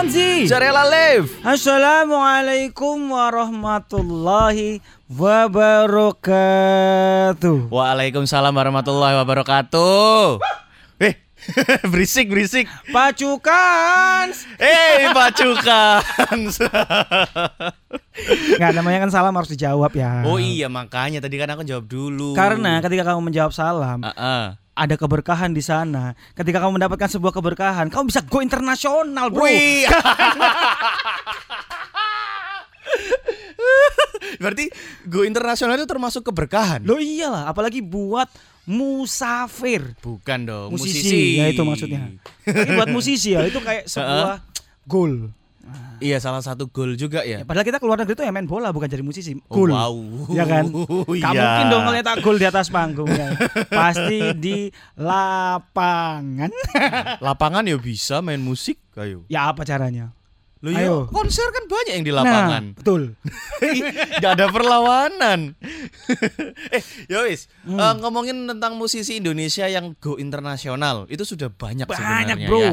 Monzi. Jarela Live. Assalamualaikum warahmatullahi wabarakatuh. Waalaikumsalam warahmatullahi wabarakatuh. Berisik berisik. Pacukan. Eh, pacukan. Nggak namanya kan salam harus dijawab ya. oh iya makanya tadi kan aku jawab dulu. Karena ketika kamu menjawab salam, Ah, ah. ada keberkahan di sana. Ketika kamu mendapatkan sebuah keberkahan, kamu bisa go internasional, bro. Wih. Berarti go internasional itu termasuk keberkahan? Lo iyalah, apalagi buat musafir. Bukan dong, Musisi, musisi. ya itu maksudnya. Ini buat musisi ya, itu kayak sebuah goal. Iya, salah satu goal juga ya. Ya, padahal kita keluar negeri itu ya main bola bukan jadi musisi. Oh, Goal. wow. Ya kan? Iya. Gak mungkin dong ngeliat gol di atas panggung ya. Pasti di lapangan. Lapangan ya bisa main musik, ayo. ya apa caranya? Ayo. ya, konser kan banyak yang di lapangan. Nah, betul. Gak ada perlawanan. eh, ya wis. Hmm. Eh, ngomongin tentang musisi Indonesia yang go internasional, itu sudah banyak, Banyak, sebenarnya bro. ya.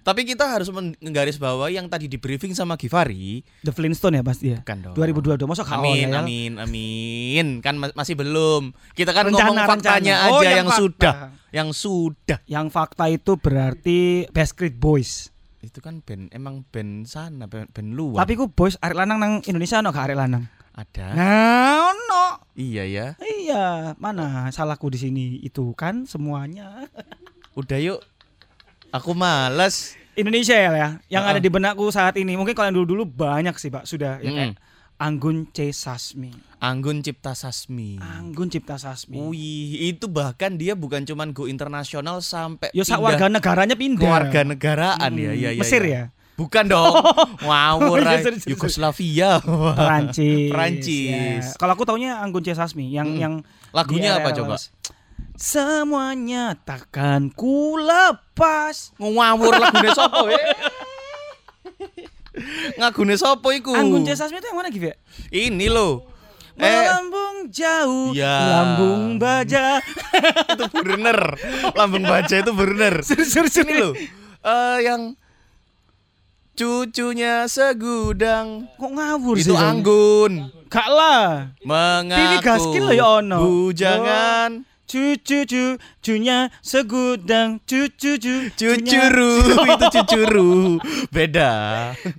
Tapi kita harus menggaris bawah yang tadi di briefing sama Givari. The Flintstone ya pasti ya. Bukan dong. 2022 masa KO Amin, ya. amin, amin. Kan ma- masih belum. Kita kan Rencana, ngomong faktanya rencana. Oh, aja yang yang, fakta. sudah, yang sudah. Yang fakta itu berarti Backstreet Boys. Itu kan band emang band sana, band, band luar. Tapi ku boys arek lanang nang Indonesia ono gak arek lanang? ada. Nah, ono. Iya ya. Iya, mana salahku di sini itu kan semuanya. Udah yuk. Aku malas. Indonesia ya, ya yang Heeh. ada di benakku saat ini. Mungkin kalau yang dulu-dulu banyak sih, Pak. Sudah ya kayak Mm. Anggun C Sasmi. Anggun Cipta Sasmi. Anggun Cipta Sasmi. Wih, itu bahkan dia bukan cuman go internasional sampai Yo sak pindah warga negaranya pindah. keluarga negaraan Hmm, ya, ya, ya. Mesir ya. ya? Bukan dong. Oh, Wow, iya, Yugoslavia. Perancis. Perancis. Ya. Kalau aku taunya Anggun C Sasmi yang Hmm. yang Lagunya apa coba? Semuanya takkan ku lepas. Ngawur lagune sapa we? Ngagune sapa iku? Anggun C Sasmi itu yang mana Gif ya? Ini loh. Eh, Melambung jauh, Ya. lambung baja. itu bener. Lambung baja itu bener. Ini loh. Eh yang cucunya segudang Kok ngawur sih? itu? Anggun Gak lah. mengaku gaskin loh ya ono. bujangan Cucu cucunya segudang cucu cucuru itu cucuru beda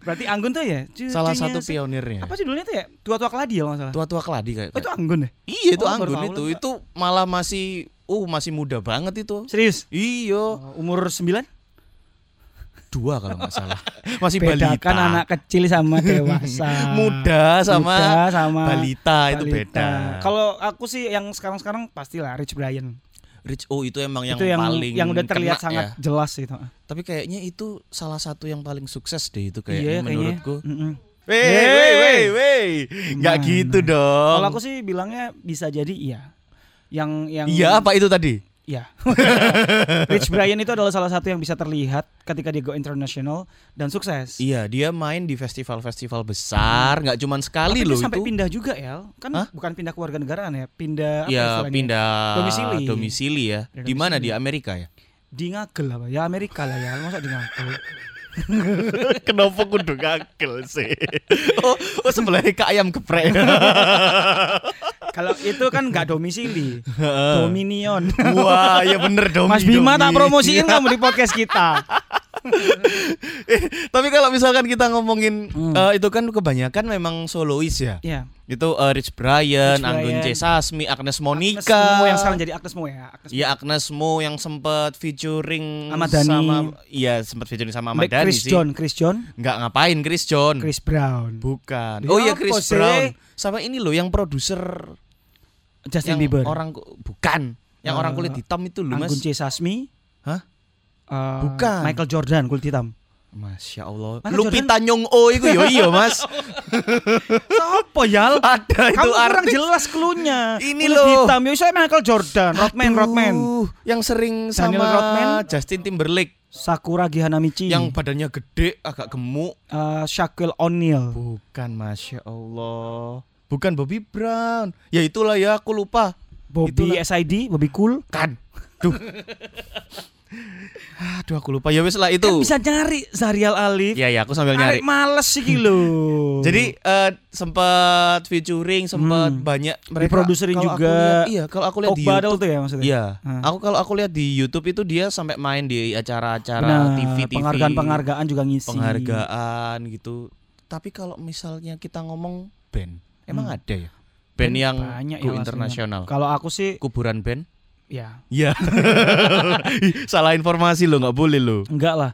Berarti Anggun tuh ya? Cucunya salah satu pionirnya Apa judulnya tuh ya? Tua-tua keladi ya kalau nggak salah. tua-tua keladi kayak Oh, itu Anggun ya? iya itu Oh, Anggun itu itu malah masih uh masih muda banget itu Serius? iya Oh, Umur 9? Dua kalau nggak salah masih Bedakan balita anak kecil sama dewasa. muda sama Muda sama balita, itu balita. beda Kalau aku sih yang sekarang-sekarang pastilah Rich Brian. Rich oh itu emang yang itu yang paling yang udah terlihat kena sangat ya. jelas itu. Tapi kayaknya itu salah satu yang paling sukses deh itu Iya, kayaknya kayaknya. menurutku. Wey, Hey. wey, wey, wey. Nggak Gimana? gitu dong. Kalau aku sih bilangnya bisa jadi iya. Yang yang Iya apa itu tadi? Iya. Rich Brian itu adalah salah satu yang bisa terlihat ketika dia go international dan sukses. Iya, dia main di festival-festival besar, nggak cuman sekali Tapi loh dia sampai itu. pindah juga ya. Kan Hah? bukan pindah ke warga negaraan ya, pindah apa Iya, pindah Domisili. domisili ya. Di mana di Amerika ya? Di ngagel apa? Ya Amerika lah ya, masa di ngagel. Kenapa kudu gagal sih? oh, oh sebelahnya ke ayam geprek. Kalau itu kan nggak domisili, dominion. Wah, ya bener dong. Mas Bima tak promosiin kamu di podcast kita. Eh, tapi kalau misalkan kita ngomongin Hmm. eh, itu kan kebanyakan memang solois ya. Iya. Itu eh, Rich Brian, Rich Anggun C. Brian. Sasmi, Agnes Agnes Monica. Mo yang sekarang jadi Agnes Mo ya. Agnes Mo. Iya Agnes Mo yang sempat featuring Ahmad Dhani. sama iya sempat featuring sama Ahmad Dhani Chris sih. John, Chris John, Nggak ngapain Chris John. Chris Brown, Bukan. Dia Oh iya Chris? Brown. Sama ini loh yang produser Justin yang Bieber, orang bukan. Yang Eh, orang kulit hitam itu loh Mas. Anggun C Sasmi, Hah? eh, Bukan. Michael Jordan kulit hitam. Masya Allah. Michael Lupita Nyong O itu yo iya mas. Apa ya? Ada itu Kamu kurang artis. jelas cluenya. Ini Kulit loh. hitam. Ya saya Michael Jordan, Rodman, Aduh, Rodman. Yang sering Daniel sama Rodman. Justin Timberlake. Sakura Gihanamichi. Yang badannya gede, agak gemuk. Eh, Shaquille O'Neal. Bukan, Masya Allah. Bukan Bobby Brown. Ya itulah ya, aku lupa. Bobby Itulah. SID, Bobby Cool. Kan. Duh. Aduh, aku lupa. Ya wes lah itu. Kan bisa nyari Zarial Alif. Ya ya, aku sambil nyari. Arek males sih lho. Jadi eh, sempat featuring, sempat Hmm. banyak kalau aku juga. lihat- iya, kalau aku lihat di YouTube. tuh ya maksudnya. Iya, Hmm. aku kalau aku lihat di YouTube itu dia sampai main di acara-acara Nah, TV TV. penghargaan-penghargaan juga ngisi. penghargaan gitu. Tapi kalau misalnya kita ngomong band, emang Hmm. ada ya? Band, Band yang banyak go ya, internasional. Kalau aku sih Kuburan band? ya Iya. Salah informasi lo nggak boleh lo. enggak lah.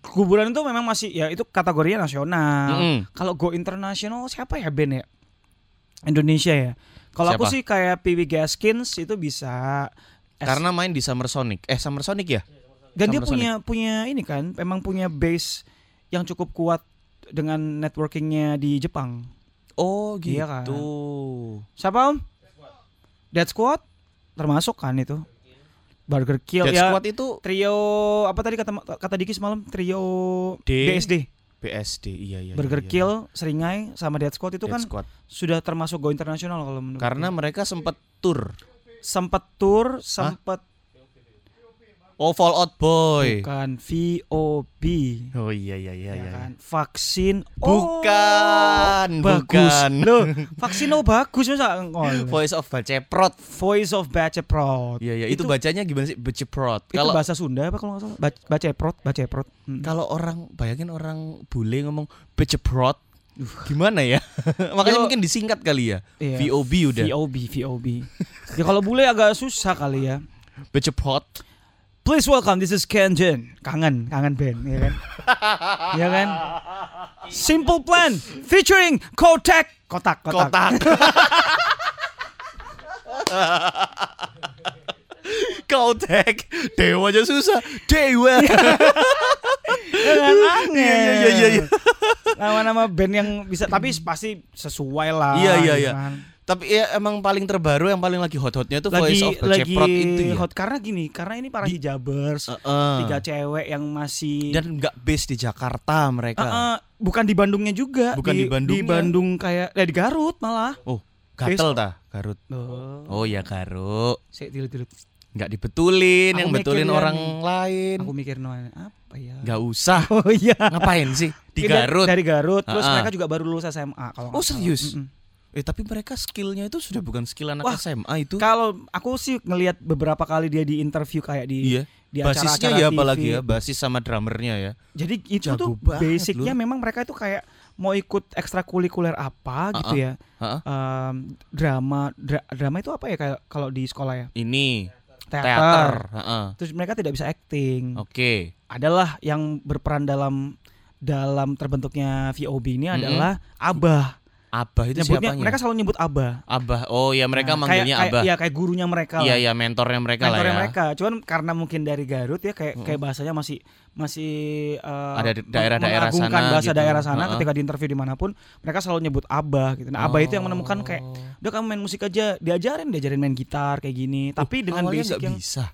Kuburan itu memang masih ya itu kategorinya nasional. Mm-mm. Kalau go internasional siapa ya band ya? Indonesia ya. Kalau aku sih kayak PW Gaskins itu bisa Karena main di Summer Sonic. Eh Summer Sonic ya? dan dia punya punya ini kan, memang punya base yang cukup kuat dengan networkingnya di Jepang. Oh gitu. Iya kan. Siapa om? Dead Squad termasuk kan itu. Burger Kill Dead ya. Squad itu Trio apa tadi kata kata Diki semalam? Trio D. BSD. BSD. Iya iya. Burger iya, iya. Kill, Seringai sama Dead Squad itu Dead kan Squad. sudah termasuk go internasional kalau menurut Karena mereka sempat tour. sempat tour, sempat Oh Fall Out Boy. bukan VOB. Oh iya iya iya ya iya. kan? Vaksin oh, Bukan, bagus. bukan. Loh, vaksin oh bagus masa engkol. Voice of Baceprot. Voice of Baceprot. Iya iya, itu, Itu- bacanya gimana sih? Baceprot. Itu Kalau bahasa Sunda apa kalau nggak salah? Ba- Baceprot, Baceprot. Hmm. kalau orang bayangin orang bule ngomong Baceprot gimana ya? Makanya Yo. mungkin disingkat kali ya. Iya. VOB udah. VOB, VOB. ya kalau bule agak susah kali ya. Baceprot. Please welcome, this is Kenjen. Kangen, kangen band, ya kan? ya kan? Simple Plan featuring Kotak. Kotak, kotak. Kotak. Kotak. Dewa aja susah. Dewa. Ya kan? Angel. Iya, iya, iya, iya, iya. Nama-nama band yang bisa, tapi pasti sesuai lah. Iya, iya, ya iya. Tapi ya emang paling terbaru yang paling lagi hot-hotnya tuh Lagi Voice of lagi itu ya. hot karena gini, karena ini para Di- hijabers, Heeh. tiga cewek yang masih dan nggak base di Jakarta mereka. Ah, ah, bukan di Bandungnya juga, Bukan di Bandungnya. Di Bandung kayak, eh di Garut malah. Oh, gatel dah Garut. Oh, Oh ya Garut. Sik, tilut-tilut. Nggak dibetulin, Aku yang betulin orang lain. Aku mikir no apa ya? Nggak usah. Oh iya. Ngapain sih di Dari- Garut? Dari Garut, terus Ah, ah. mereka juga baru lulus SMA kalau Oh, nggak salah. serius? Eh tapi mereka skillnya itu sudah bukan skill anak Wah, SMA itu. Kalau aku sih ngelihat beberapa kali dia di interview kayak di Iya. di Basisnya acara-acara ya TV. apalagi ya, basis sama drummernya ya. Jadi itu Jago tuh basicnya memang mereka itu kayak mau ikut ekstrakurikuler apa gitu Ah, ya. Heeh. Em, drama dra- drama itu apa ya kayak kalau di sekolah ya? Ini Teater. teater. Heeh. Terus mereka tidak bisa acting. Oke. Adalah yang berperan dalam dalam terbentuknya VOB ini adalah Abah. Abah itu Nyebutnya siapanya? mereka selalu nyebut Abah. Abah. Oh ya mereka Nah, manggilnya kayak, Abah. Iya kayak gurunya mereka Iya iya mentornya mereka Mentornya lah ya. mereka. Cuman karena mungkin dari Garut ya kayak kayak bahasanya masih masih eh, Ada daerah-daerah sana bahasa gitu. daerah sana Heeh. ketika di interview di mana pun mereka selalu nyebut Abah gitu. Nah, Abah itu yang menemukan kayak Oh. udah kamu main musik aja diajarin diajarin main gitar kayak gini. Tapi dengan basic yang bisa.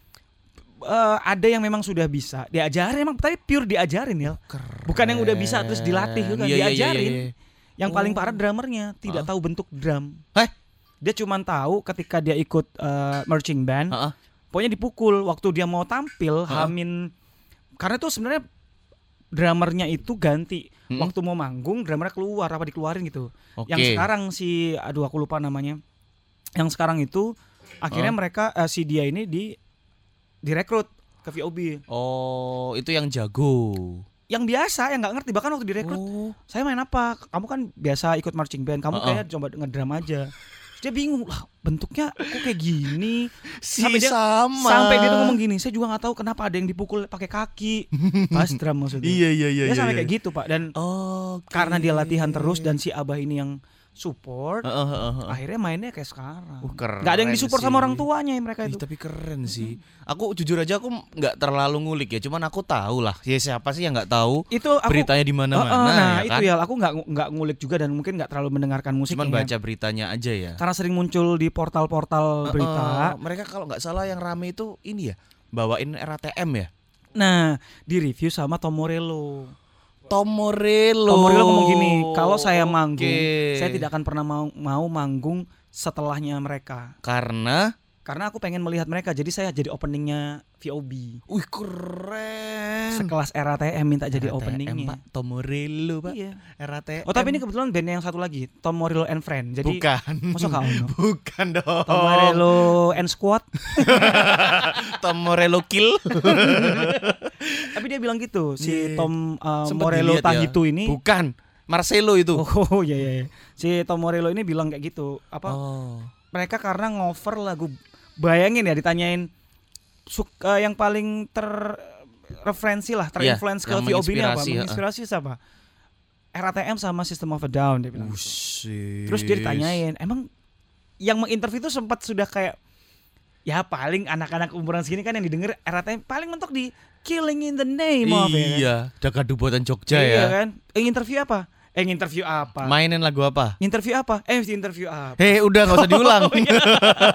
eh, ada yang memang sudah bisa diajarin emang tapi pure diajarin ya. Bukan yang udah bisa terus dilatih bukan Iya, iya, iya, diajarin. iya, iya. Yang paling Oh. parah drummernya tidak tahu bentuk drum. Heh? Dia cuma tahu ketika dia ikut eh, marching band, Heeh. pokoknya dipukul waktu dia mau tampil Heeh. Hamin karena itu sebenarnya drummernya itu ganti. Mm-mm. Waktu mau manggung drummernya keluar apa dikeluarin gitu. Oke. Yang sekarang si aduh aku lupa namanya. Yang sekarang itu akhirnya Heeh. mereka eh, si dia ini di direkrut ke VOB. Oh, itu yang jago. Yang biasa yang nggak ngerti bahkan waktu direkrut Oh. saya main apa? Kamu kan biasa ikut marching band, kamu Heeh. kayak coba ngedrum aja. Terus dia bingung lah bentuknya kok kayak gini. Si Sampai dia- sama. Sampai dia tuh ngomong gini, saya juga nggak tahu kenapa ada yang dipukul pakai kaki. Pas drum maksudnya. Iya iya iya. dia iya, sampai iya. kayak gitu pak dan Oh. karena dia latihan terus dan si abah ini yang support. Heeh, heeh, heeh. Akhirnya mainnya kayak sekarang. Uh, keren Nggak ada yang disupport sih. sama orang tuanya mereka Ih, itu. tapi keren sih. Aku jujur aja aku nggak terlalu ngulik ya, cuman aku tahu lah. Ya siapa sih yang nggak tahu Itu aku beritanya di mana-mana Heeh, nah, ya itu kan? ya aku nggak nggak ngulik juga dan mungkin nggak terlalu mendengarkan musik Cuman baca beritanya aja ya. karena sering muncul di portal-portal berita. Heeh, mereka kalau nggak salah yang rame itu ini ya, bawain RATM ya. Nah, di review sama Tom Morello. Tom Morello. Tom Morello ngomong gini, kalau saya manggung, Oke. saya tidak akan pernah mau mau manggung setelahnya mereka. karena Karena aku pengen melihat mereka, jadi saya jadi openingnya VOB. wih keren. Sekelas RATM minta jadi RATM, openingnya. Pak. Tom Morello, Pak. Iya. RATM. Oh tapi ini kebetulan bandnya yang satu lagi, Tom Morello and Friend. Jadi bukan. Kau no? Bukan dong. Tom Morello and Squad. Tom Morello kill. tapi dia bilang gitu, si Iya. Tom uh, Sempet Morello dilihat ya. Tahitu ini. Bukan. Marcelo itu. Oh iya iya. iya. Si Tom Morello ini bilang kayak gitu. Apa Oh. mereka karena ngover lagu bayangin ya ditanyain suk, eh, yang paling ter referensi lah terinfluence Iya, ke VOB ini apa menginspirasi, menginspirasi siapa RATM sama System of a Down dia bilang. Buset. terus dia ditanyain emang yang menginterview itu sempat sudah kayak ya paling anak-anak umuran segini kan yang didengar RATM paling mentok di Killing in the Name of ya kan? Iya, Dagadu buatan Jogja iya ya. kan eh interview apa eh interview apa Mainin lagu apa? interview apa eh interview apa Hei, udah nggak usah diulang. Oh, iya.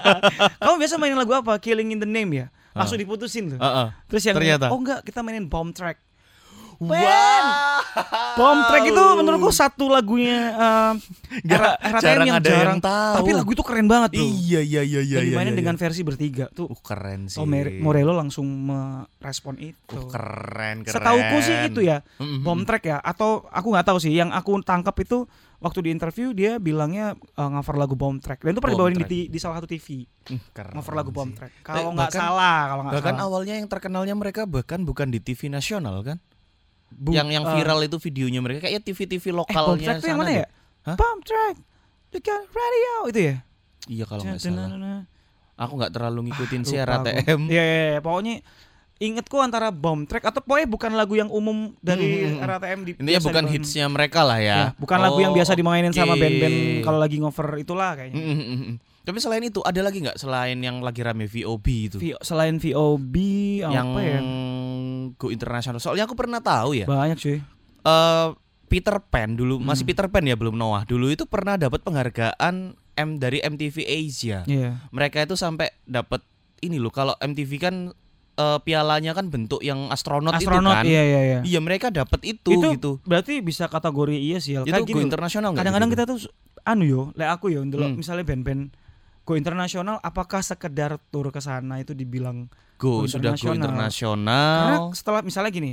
Kamu biasa mainin lagu apa? Killing in the Name ya? Langsung diputusin tuh. Heeh. Terus yang ternyata. oh enggak, kita mainin Bomb Track. Wow. Bomb Track itu menurutku satu lagunya um, Nggak, RATM jarang yang ada jarang yang tahu. Tapi lagu itu keren banget bro. Iya, iya, iya, iya. Dan iya, dimainin iya, dengan iya. versi bertiga tuh. Uh, keren sih. Oh Morello langsung merespon itu. Uh, keren, keren. Setauku sih itu ya, Mm-mm. Bomb Track ya. Atau aku nggak tahu sih. Yang aku tangkap itu waktu di interview dia bilangnya uh, cover lagu Bomb Track. Dan itu pernah dibawain di, di salah satu TV. Hmm, keren Cover lagu Bomb sih. Track. Kalau Eh, nggak salah, kalau nggak Bahkan salah. awalnya yang terkenalnya mereka bahkan bukan di TV nasional kan? Bu- yang yang eh, viral itu videonya mereka kayaknya TV-TV Eh, lokalnya yang sana mana ya? Hah? Bomb track. Look at radio itu ya? Iya kalau nggak salah. Aku nggak terlalu ngikutin sih lupa aku. RATM. Iya, iya, iya. pokoknya ingetku antara bomb track atau pokoknya bukan lagu yang umum dari Hmm, hmm, hmm. RATM di Intinya biasa bukan hitsnya mereka lah ya. Ya, bukan lagu yang biasa dimainin sama band-band kalau lagi ngover itulah kayaknya. Mm, mm, mm, mm. Tapi selain itu ada lagi nggak selain yang lagi rame VOB itu? V- selain VOB yang apa ya? Go internasional. Soalnya aku pernah tahu ya. Banyak cuy. eh Peter Pan dulu masih Hmm. Peter Pan ya belum Noah. Dulu itu pernah dapat penghargaan M dari MTV Asia. Iya. Mereka itu sampai dapat ini loh kalau MTV kan eh, pialanya kan bentuk yang astronot, Astronot itu kan. iya iya iya. Iya mereka dapat itu, Itu gitu. berarti bisa kategori iya sih. Itu Kayak go gini. internasional Kadang-kadang gitu? kita tuh anu yo, lek aku yo ndelok Hmm. misalnya band-band go internasional apakah sekedar tur ke sana itu dibilang go sudah go internasional. Karena setelah misalnya gini,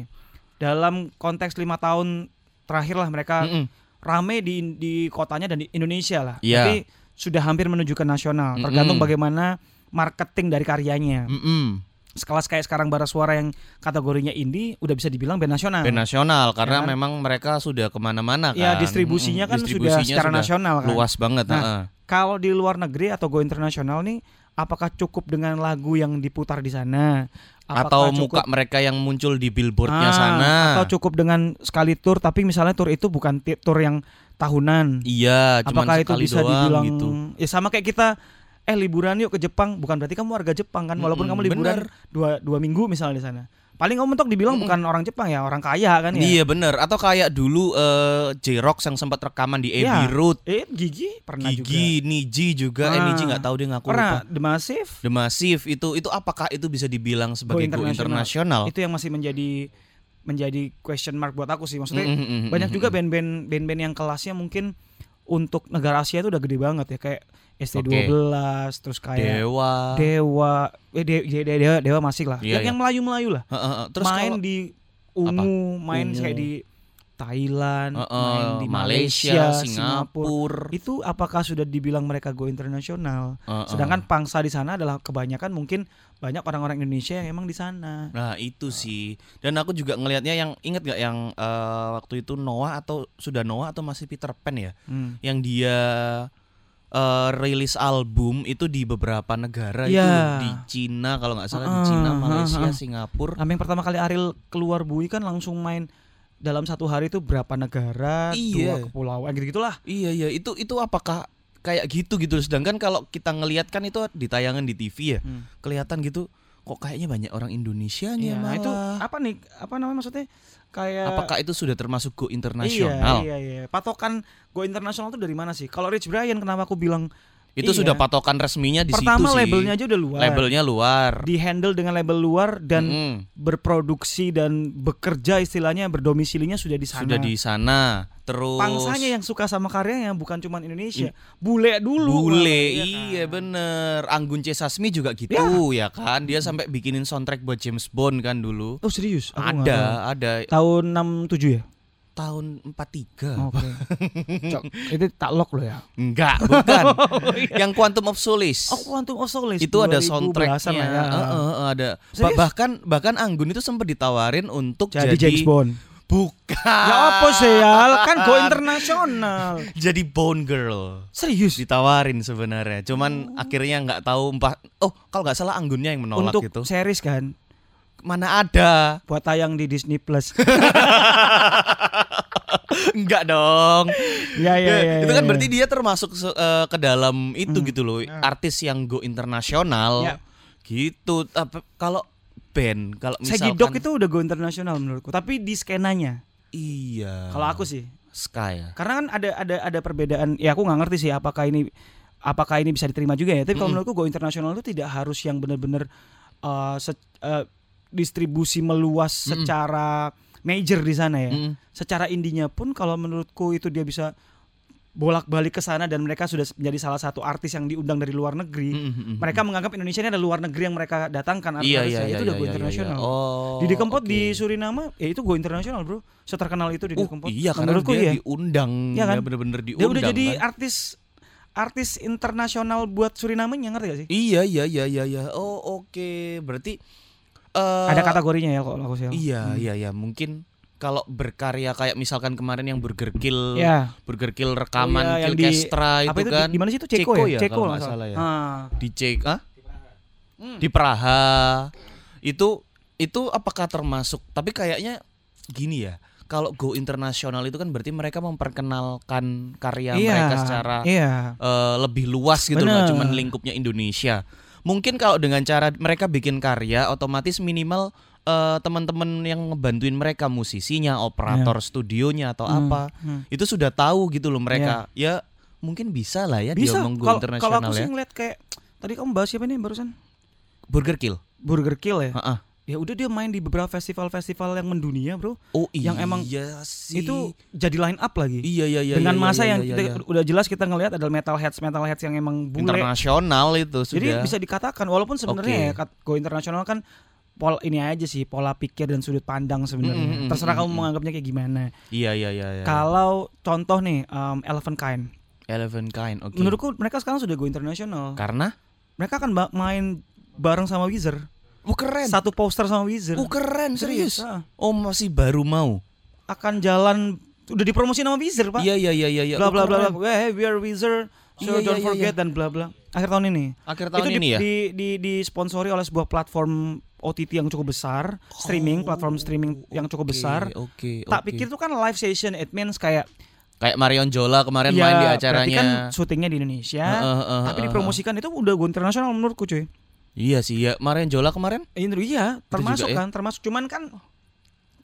dalam konteks lima tahun terakhir lah mereka Mm-mm. rame di di kotanya dan di Indonesia lah. Iya. Tapi sudah hampir menuju ke nasional. Tergantung Mm-mm. bagaimana marketing dari karyanya. Mm-mm. Sekelas kayak sekarang bara suara yang kategorinya indie udah bisa dibilang band nasional. Band nasional karena Ya kan? memang mereka sudah ke mana-mana kan. Ya distribusinya Mm-mm. kan sudah Distribusinya secara nasional kan. luas banget. Nah, heeh. Kalau di luar negeri atau go internasional nih, apakah cukup dengan lagu yang diputar di sana? atau Apakah muka cukup- mereka yang muncul di billboardnya Ah, sana. Atau cukup dengan sekali tur, tapi misalnya tur itu bukan tur yang tahunan. Iya, cuman Apakah itu bisa doang dibilang gitu. ya sama kayak kita eh liburan yuk ke Jepang, bukan berarti kamu warga Jepang kan, walaupun Mm-mm, kamu liburan dua dua minggu misalnya di sana. Paling mentok dibilang bukan orang Jepang ya, orang kaya kan ya. Iya bener Atau kayak dulu eh J-Rock yang sempat rekaman di. Abbey Road Eh Gigi pernah juga. Gigi, Niji juga Eh Ah. Niji nggak tahu dia ngaku Pernah lupa The Massive The Massive itu itu apakah itu bisa dibilang sebagai go internasional? itu yang masih menjadi menjadi question mark buat aku sih maksudnya Mm, mm, mm, banyak mm, juga mm. band-band band-band yang kelasnya mungkin untuk negara Asia itu udah gede banget ya kayak ST12 terus kayak Dewa. Dewa eh De- De- De- Dewa Dewa masih lah Iya, yang, iya. yang Melayu-Melayu lah Heeh, heeh. Terus main kalau- di Ungu main Ungu. kayak di Thailand Heeh, main di Malaysia, Malaysia, Singapura. itu apakah sudah dibilang mereka go internasional Heeh. sedangkan pangsa di sana adalah kebanyakan mungkin banyak orang-orang Indonesia yang emang di sana Nah itu sih Dan aku juga ngelihatnya yang Ingat gak yang eh, Waktu itu Noah atau Sudah Noah atau masih Peter Pan ya Hmm. Yang dia eh, rilis album Itu di beberapa negara itu Iya. Di Cina Kalau nggak salah di Ah, Cina Malaysia ah. Singapura Sampai yang pertama kali Ariel keluar bui kan langsung main dalam satu hari itu berapa negara, Iya. dua kepulauan gitu gitulah. Iya iya itu itu apakah kayak gitu gitu sedangkan kalau kita ngelihat kan itu di tayangan di TV ya Hmm. kelihatan gitu kok kayaknya banyak orang Indonesianya Iya, malah. itu apa nih? Apa namanya maksudnya? Kayak apakah itu sudah termasuk go internasional Iya, iya, iya. Patokan go internasional itu dari mana sih? Kalau Rich Brian kenapa aku bilang itu iya. sudah patokan resminya di Pertama situ sih labelnya aja udah luar. labelnya luar di handle dengan label luar dan Mm-mm. berproduksi dan bekerja istilahnya berdomisilinya sudah di sana. sudah di sana terus Pangsanya yang suka sama karyanya bukan cuma Indonesia, bule dulu. Bule, malah, ya iya kan? bener. Anggun C Sasmi juga gitu ya kan. Dia sampai bikinin soundtrack buat James Bond kan dulu. Oh serius? Aku ada, ada Tahun 67 ya? Tahun 43. Oke. Cok, itu tak lock loh ya. Enggak, bukan. Yang Quantum of Solace. Oh, Quantum of Solace. itu ada 2010-an soundtracknya. ya. Heeh, heeh, ada. Ba- Serius? bahkan bahkan Anggun itu sempat ditawarin untuk Jadi, jadi, James Bond. Bukan. Ya apa sih ya? Kan go internasional. Jadi Bone Girl. Serius? Ditawarin sebenarnya. Cuman akhirnya nggak tahu empat. Oh, kalau nggak salah Anggunnya yang menolak Untuk gitu. series kan Mana ada? buat tayang di Disney Plus. Enggak dong. ya ya ya. itu ya, kan ya. berarti dia termasuk eh, ke dalam itu Hmm. gitu loh, artis yang go internasional. Ya. Gitu. Tapi kalau band, kalau misalkan Segidok itu udah go internasional menurutku, tapi di skenanya. iya. Kalau aku sih, Sky ya. karena kan ada ada ada perbedaan. Ya aku nggak ngerti sih apakah ini apakah ini bisa diterima juga ya. Tapi kalau Mm-mm. menurutku go internasional itu tidak harus yang benar-benar se- eh, distribusi meluas Mm-mm. secara major di sana ya. Mm. Secara indinya pun kalau menurutku itu dia bisa bolak-balik ke sana dan mereka sudah menjadi salah satu artis yang diundang dari luar negeri. Mm, mm, mm, Mereka mm. menganggap Indonesia ini adalah luar negeri yang mereka datangkan Iya artis-artisnya. iya iya itu udah iya, go iya, internasional. iya. Oh. Didi Kempot oke. di Suriname ya itu go internasional, Bro. Seterkenal itu Didi Oh, Kempot. iya Menurutku dia iya. diundang, Iya kan? dia bener-bener diundang. Dia udah jadi kan? artis artis internasional buat Suriname ngerti gak sih? Iya iya iya iya iya. Oh, oke. Berarti eh Ada kategorinya ya kalau aku sih. Iya Hmm. iya iya, mungkin kalau berkarya kayak misalkan kemarin yang Burger Kill, Ya. Burger Kill rekaman Oh, iya, yang Kill di- Kestra Apa itu itu kan di, di mana sih itu Ceko, Ceko ya? ya, Ceko kalau nggak nggak salah ya. Ah. di cek ah Hmm. di Praha itu itu apakah termasuk tapi kayaknya gini ya kalau go internasional itu kan berarti mereka memperkenalkan karya Iya. mereka secara Iya. eh, lebih luas gitu Bener. cuman lingkupnya Indonesia mungkin kalau dengan cara mereka bikin karya otomatis minimal eh, teman-teman yang ngebantuin mereka musisinya operator studionya atau Hmm, apa hmm. itu sudah tahu gitu loh mereka ya mungkin bisa lah ya dia Bisa. ngomong go Kalau kalau internasional aku ya sih ngeliat kayak tadi kamu bahas siapa nih barusan? Burger Kill Burger Kill ya. Heeh. Ya udah dia main di beberapa festival-festival yang mendunia, Bro. Oh iya Yang emang sih. Itu jadi line up lagi. iya iya iya dengan iya, masa iya, yang iya, kita- iya. udah jelas kita ngelihat adalah metal heads metal heads yang emang bule internasional itu sudah. jadi bisa dikatakan walaupun sebenarnya Oke. ya go internasional kan pol ini aja sih pola pikir dan sudut pandang sebenarnya Mm, mm, mm, terserah mm, kamu mm. menganggapnya kayak gimana Iya iya iya iya. kalau contoh nih um, Elephant Kind Eleven Kind. Oke. menurutku mereka sekarang sudah go internasional karena mereka akan main bareng sama Wizard Oh keren. satu poster sama Wizard Oh keren serius. ah. Oh masih baru mau. akan jalan udah dipromosi nama Wizard pak Iya iya iya iya. iya. bla Oh, bla bla hey we are Wizard so Iya, iya, don't iya, forget iya. dan bla bla akhir tahun ini Akhir tahun itu ini di, ya. di, di, disponsori oleh sebuah platform OTT yang cukup besar, streaming, platform streaming yang cukup Oh, Oke, besar. Oke. Tak pikir itu kan live session, it means kayak kayak Marion Jola kemarin ya, main di acaranya. kan syutingnya di Indonesia, Heeh, heeh, tapi heeh, dipromosikan itu udah go internasional menurutku cuy. Iya sih ya. Marion Jola kemarin. Eh, Iya, termasuk juga ya? kan, termasuk cuman kan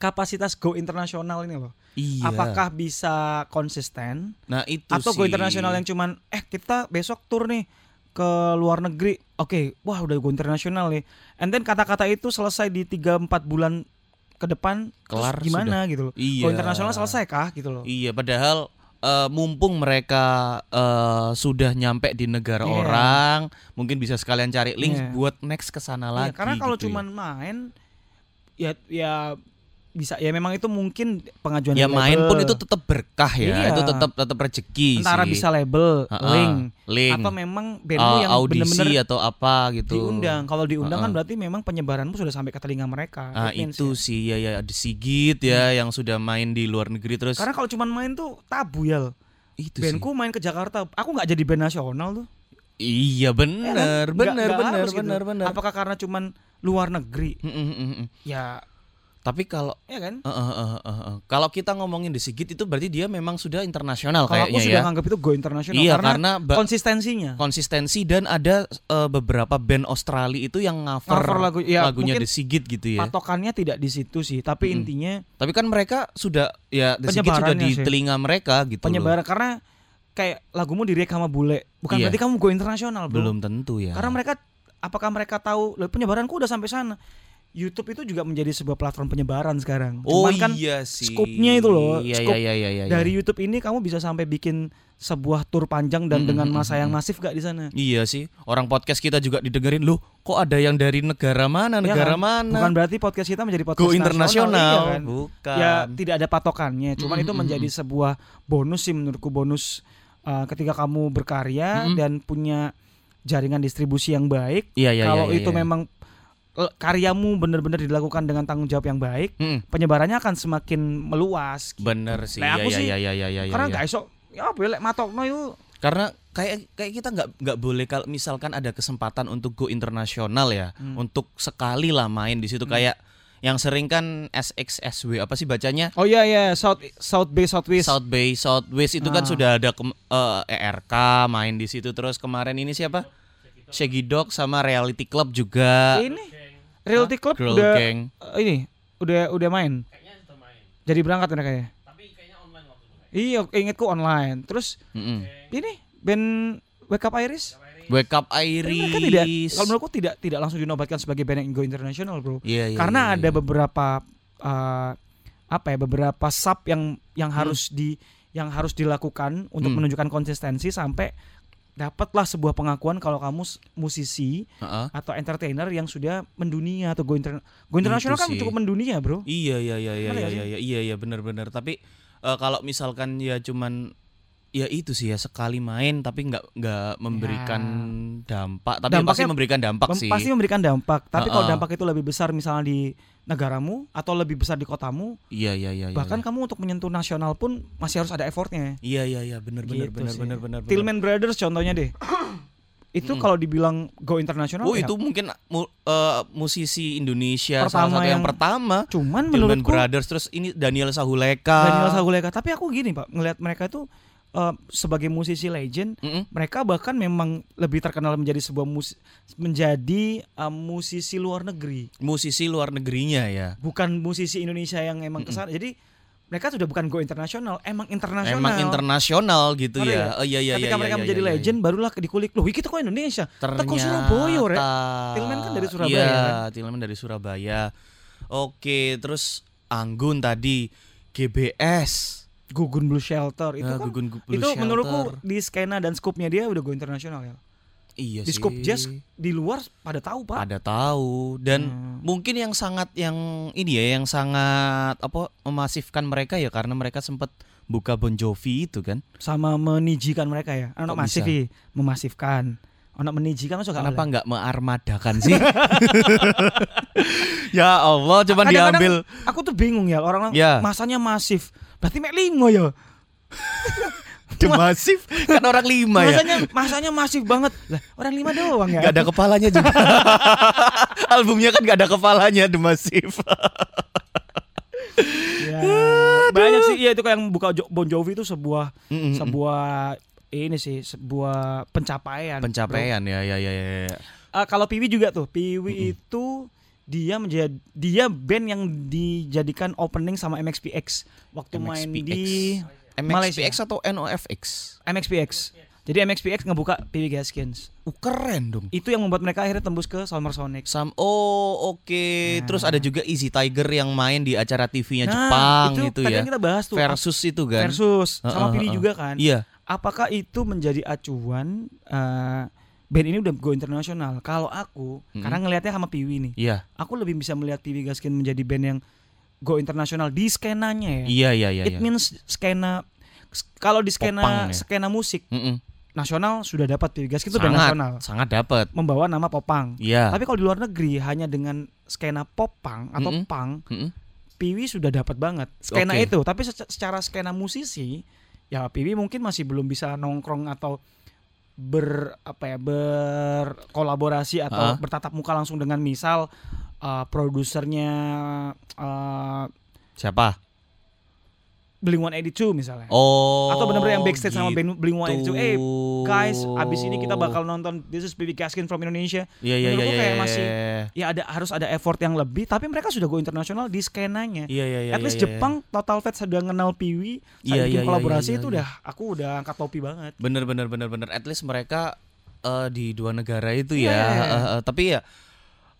kapasitas go internasional ini loh. Iya. Apakah bisa konsisten Nah itu atau go sih. internasional yang cuman eh kita besok tur nih ke luar negeri. Oke, wah udah go internasional nih. And then kata-kata itu selesai di 3 4 bulan ke depan terus Kelar gimana gitu loh. Iya. Go internasional selesai kah gitu loh. Iya, padahal eh, mumpung mereka eh, sudah nyampe di negara Iya. orang, mungkin bisa sekalian cari link Iya. buat next ke sana Iya, lagi. karena kalau gitu ya. cuman main ya ya bisa ya memang itu mungkin pengajuan ya main label. pun itu tetap berkah ya, Iya. itu tetap tetap rezeki antara sih. bisa label, Heeh, link, link, atau memang bandmu eh, yang audisi bener-bener atau apa gitu. diundang. Kalau diundang kan Heeh. berarti memang penyebaranmu sudah sampai ke telinga mereka. Means itu ya. sih ya ya ada Sigit ya yang sudah main di luar negeri terus Karena kalau cuman main tuh tabu ya. itu Bandku main ke Jakarta, aku nggak jadi band nasional tuh. sih. Iya Ya kan? bener bener bener harus gitu. bener bener. Apakah karena cuman luar negeri? Mm, mm. Ya Tapi kalau ya kan? eh, eh, eh, eh, eh. kalau kita ngomongin The Sigit itu berarti dia memang sudah internasional Kalau aku kayaknya sudah ya. nganggap itu go internasional Iya, karena, karena konsistensinya. konsistensi dan ada eh, beberapa band Australia itu yang cover, lagu- ya, lagunya The Sigit gitu ya. Patokannya tidak di situ sih, tapi Mm-mm. intinya Tapi kan mereka sudah ya The Sigit sudah di sih. telinga mereka gitu loh. penyebaran karena kayak lagumu direk sama bule, bukan Iya. berarti kamu go internasional. Belum tentu ya. Karena mereka apakah mereka tahu "Loh, penyebaranku udah sampai sana. YouTube itu juga menjadi sebuah platform penyebaran sekarang. oh Cuman kan iya sih. scope-nya itu loh, Iya scope iya iya iya. iya. dari YouTube ini kamu bisa sampai bikin sebuah tour panjang dan Mm, dengan mm, mm, masa yang mm. masif gak di sana. Iya sih, orang podcast kita juga didengerin loh. Kok ada yang dari negara mana, Ya negara kan? mana? Bukan berarti podcast kita menjadi podcast Go internasional, iya kan? bukan. Ya tidak ada patokannya, cuman Mm, itu menjadi sebuah bonus sih menurutku bonus uh, ketika kamu berkarya dan punya jaringan distribusi yang baik. Iya iya Kalau iya, itu iya. memang karyamu benar-benar dilakukan dengan tanggung jawab yang baik, Mm, penyebarannya akan semakin meluas. gitu. bener sih. Nah, aku Iya sih- iya iya iya iya. Karena iya. gak esok ya ya lek matokno itu Karena kayak kayak kita nggak nggak boleh kalau misalkan ada kesempatan untuk go internasional ya, Hmm. untuk sekali lah main di situ kayak yang sering kan SXSW apa sih bacanya? Oh iya iya South South Bay Southwest. South Bay Southwest itu kan Ah. sudah ada kem- eh, ERK main di situ terus kemarin ini siapa? Shaggy Dog sama Reality Club juga. Ini Realty Club Girl udah Gang. eh, ini udah udah main. Jadi berangkat mereka ya. Iya, ingetku online. Terus Mm-mm. ini band Wake Up Iris. Wake Up Tapi Iris. mereka tidak, kalau menurutku tidak tidak langsung dinobatkan sebagai band yang go internasional, bro. Iya, iya, Karena iya, ada iya. beberapa eh, apa ya, beberapa sub yang yang Hmm. harus di yang harus dilakukan untuk Hmm. menunjukkan konsistensi sampai dapatlah sebuah pengakuan kalau kamu musisi Heeh. atau entertainer yang sudah mendunia atau go interna- go internasional kan cukup mendunia, bro. Iya iya iya iya iya gak iya iya iya iya benar-benar tapi eh, kalau misalkan ya cuman ya itu sih ya sekali main tapi nggak nggak memberikan dampak tapi Dampaknya pasti memberikan dampak Mem- sih Pasti memberikan dampak, tapi kalau Ha-ha. dampak itu lebih besar misalnya di negaramu atau lebih besar di kotamu, iya iya iya iya, bahkan kamu untuk menyentuh nasional pun masih harus ada effortnya. iya iya iya benar benar Gitu benar sih. benar benar benar. Tillman Brothers contohnya deh. itu Mm-mm. kalau dibilang go internasional oh ya, itu mungkin mu- eh, musisi Indonesia Pertama salah satu yang, yang- pertama cuman Tillman menurutku Brothers terus ini Daniel Sahuleka Daniel Saguleka, tapi aku gini, Pak, ngelihat mereka itu eh, sebagai musisi legend, Mm-mm. mereka bahkan memang lebih terkenal menjadi sebuah mus menjadi eh, musisi luar negeri, musisi luar negerinya ya bukan musisi Indonesia yang emang Mm-mm. ke sana. Jadi mereka sudah bukan go internasional, emang internasional. emang internasional gitu ya oh iya iya Ketika iya mereka iya, menjadi iya, iya. legend, barulah dikulik. Loh, kita kok Indonesia? Ternyata Teko Surabaya, Rek. Tillman kan dari Surabaya, Iya, kan? Tillman dari Surabaya. Oke, terus Anggun tadi GBS. Gugun Blue Shelter itu Nah, kan Gugun Blue itu Shelter. menurutku di skena dan skupnya dia udah go internasional ya. iya di sih. scope jazz di luar pada tahu, Pak. pada tahu dan Hmm. mungkin yang sangat yang ini ya yang sangat apa memasifkan mereka ya karena mereka sempat buka Bon Jovi itu kan. Sama menijikan mereka ya. Anak Kok masif bisa? ih, memasifkan. Anak menijikan masuk Kenapa nggak mearmadakan sih? ya Allah, Kadang-kadang diambil. Aku tuh bingung ya orang-orang Ya. masanya masif. Berarti mek limo ya. The Massive kan orang lima ya. Masanya masanya masif banget. Lah, orang lima doang ya. Gak ada kepalanya juga. Albumnya kan gak ada kepalanya The Massive. Ya, banyak sih ya itu kayak yang buka Bon Jovi itu sebuah Mm-mm. sebuah ini sih sebuah pencapaian. bro. Pencapaian ya ya ya ya. ya. Eh, kalau Piwi juga tuh, Piwi itu dia menjadi dia band yang dijadikan opening sama MXPX waktu main MXPX. di MXPX Malaysia. atau NOFX? MXPX. Jadi MXPX ngebuka Piwi Gaskins. Uh, keren dong. Itu yang membuat mereka akhirnya tembus ke Summer Sonic. Sam oh oke. Terus ada juga Easy Tiger yang main di acara TV-nya Nah, Jepang itu itu tadi ya. yang kita bahas tuh. Versus itu kan. versus sama Heeh, Piwi heeh. juga kan. Iya. Apakah itu menjadi acuan eh, band ini udah go internasional? Kalau aku Mm-mm. karena ngelihatnya sama Piwi nih. Iya. Aku lebih bisa melihat Piwi Gaskin menjadi band yang go internasional di skenanya ya. Iya iya iya. It iya. means skena kalau di skena Popang ya. skena musik Mm-mm. nasional sudah dapat Piwi Gaskin itu band sangat nasional sangat dapat. membawa nama popang. Iya. Tapi kalau di luar negeri hanya dengan skena popang atau Mm-mm. punk, Mm-mm. Piwi sudah dapat banget skena Oke. itu. Tapi seca- secara skena musisi, ya Piwi mungkin masih belum bisa nongkrong atau ber apa ya berkolaborasi atau Ah. bertatap muka langsung dengan misal uh, produsernya uh, Siapa? Blink 182 misalnya. Oh. Atau benar-benar yang backstage sama gitu. band Blink 182. Eh, guys, abis ini kita bakal nonton This is Baby Gaskin from Indonesia. Iya iya iya iya. kayak iya, masih iya. ya ada harus ada effort yang lebih tapi mereka sudah go internasional di skenanya. Iya iya iya. At least iya. Jepang Total Fat sudah kenal Piwi, Iya, saya bikin kolaborasi itu udah aku udah angkat topi banget. Bener bener bener bener. At least mereka eh, di dua negara itu ya. Eh, eh, tapi ya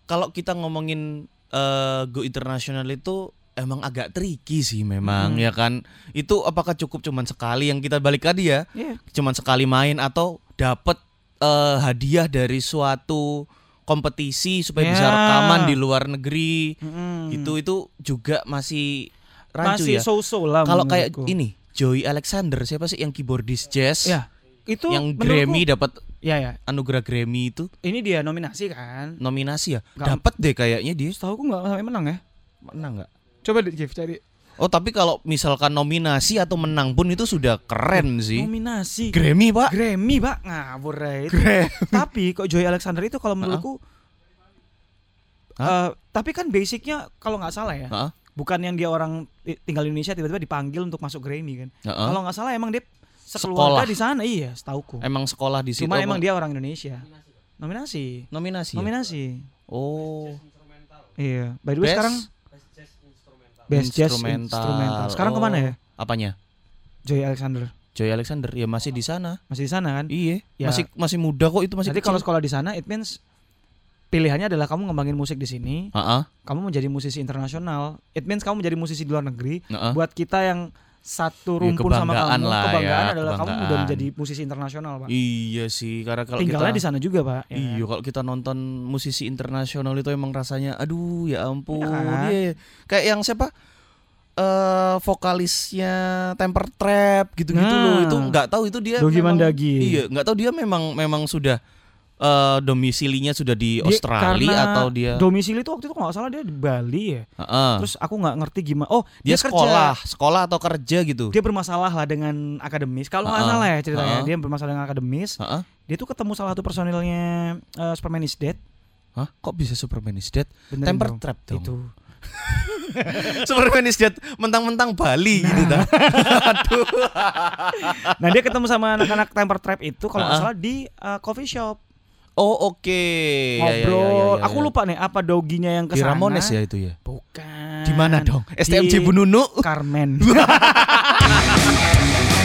kalau kita ngomongin eh, go internasional itu emang agak tricky sih memang Hmm. ya kan. Itu apakah cukup cuman sekali yang kita balik tadi ya? Iya. Cuman sekali main atau dapat eh, hadiah dari suatu kompetisi supaya bisa Ya. rekaman di luar negeri Mm-mm. gitu itu juga masih rancu Masih ya. so-so lah Kalau kayak ini Joey Alexander siapa sih yang keyboardist jazz Ya, itu yang Grammy dapat Ya ya, anugerah Grammy itu ini dia nominasi kan. nominasi ya dapat deh kayaknya dia Setahu aku nggak sampai menang ya. menang nggak Coba deh Jeff cari. oh tapi kalau misalkan nominasi atau menang pun itu sudah keren sih. Nominasi. Grammy pak. Grammy pak. Ngawur itu. Grammy. Tapi kok Joy Alexander itu kalau menurutku eh, tapi kan basicnya kalau nggak salah ya Heeh, bukan yang dia orang tinggal di Indonesia tiba-tiba dipanggil untuk masuk Grammy kan. Heeh. kalau nggak salah emang dia sekeluarga Sekolah. di sana iya setauku. Emang sekolah di situ cuma emang dia orang Indonesia. Nominasi. Nominasi ya? nominasi. Oh. Iya. By the way Best? sekarang best jazz instrumental. instrumental. Sekarang Oh, ke mana ya? apanya? Joy Alexander. Joey Alexander ya masih di sana. Masih di sana kan? Iya. Ya. masih masih muda kok itu masih Jadi kalau sekolah di sana it means pilihannya adalah kamu ngembangin musik di sini Heeh, kamu menjadi musisi internasional. It means kamu menjadi musisi di luar negeri heeh. buat kita yang satu Ya, rumpun sama kebanggaan kamu lah kebanggaan ya, adalah kamu udah kebanggaan. menjadi musisi internasional pak Iya sih, karena kalau tinggalnya kita di sana juga pak ya Iya, kan? kalau kita nonton musisi internasional itu emang rasanya aduh ya ampun. Kan? Iya. Kayak yang siapa? eh vokalisnya Temper Trap gitu-gitu Nah. loh. Itu nggak tahu itu dia Dogi memang- Mandagi. Iya, nggak tahu dia memang memang sudah eh domisilinya sudah di Dia- Australia atau dia domisili itu waktu itu kalau nggak salah dia di Bali ya Heeh. terus aku nggak ngerti gimana oh dia, dia, sekolah, kerja sekolah atau kerja gitu. dia bermasalah lah dengan akademis kalau nggak Ha-ha. salah ya ceritanya Ha-ha. dia bermasalah dengan akademis Heeh. dia tuh ketemu salah satu personilnya eh, Superman is Dead Hah? Kok bisa Superman is Dead? Beneran Temper dong. Trap dong. itu Superman is Dead mentang-mentang Bali gitu dah. Aduh. Nah dia ketemu sama anak-anak Temper Trap itu kalau nggak Ah. salah di uh, coffee shop Oh oke. Ya, ya, ya, ngobrol. ya, ya, Aku ya. lupa nih apa doginya yang Di ke sana. Ramones ya itu ya. Bukan. Di mana dong? STMJ Di Bununu. Carmen.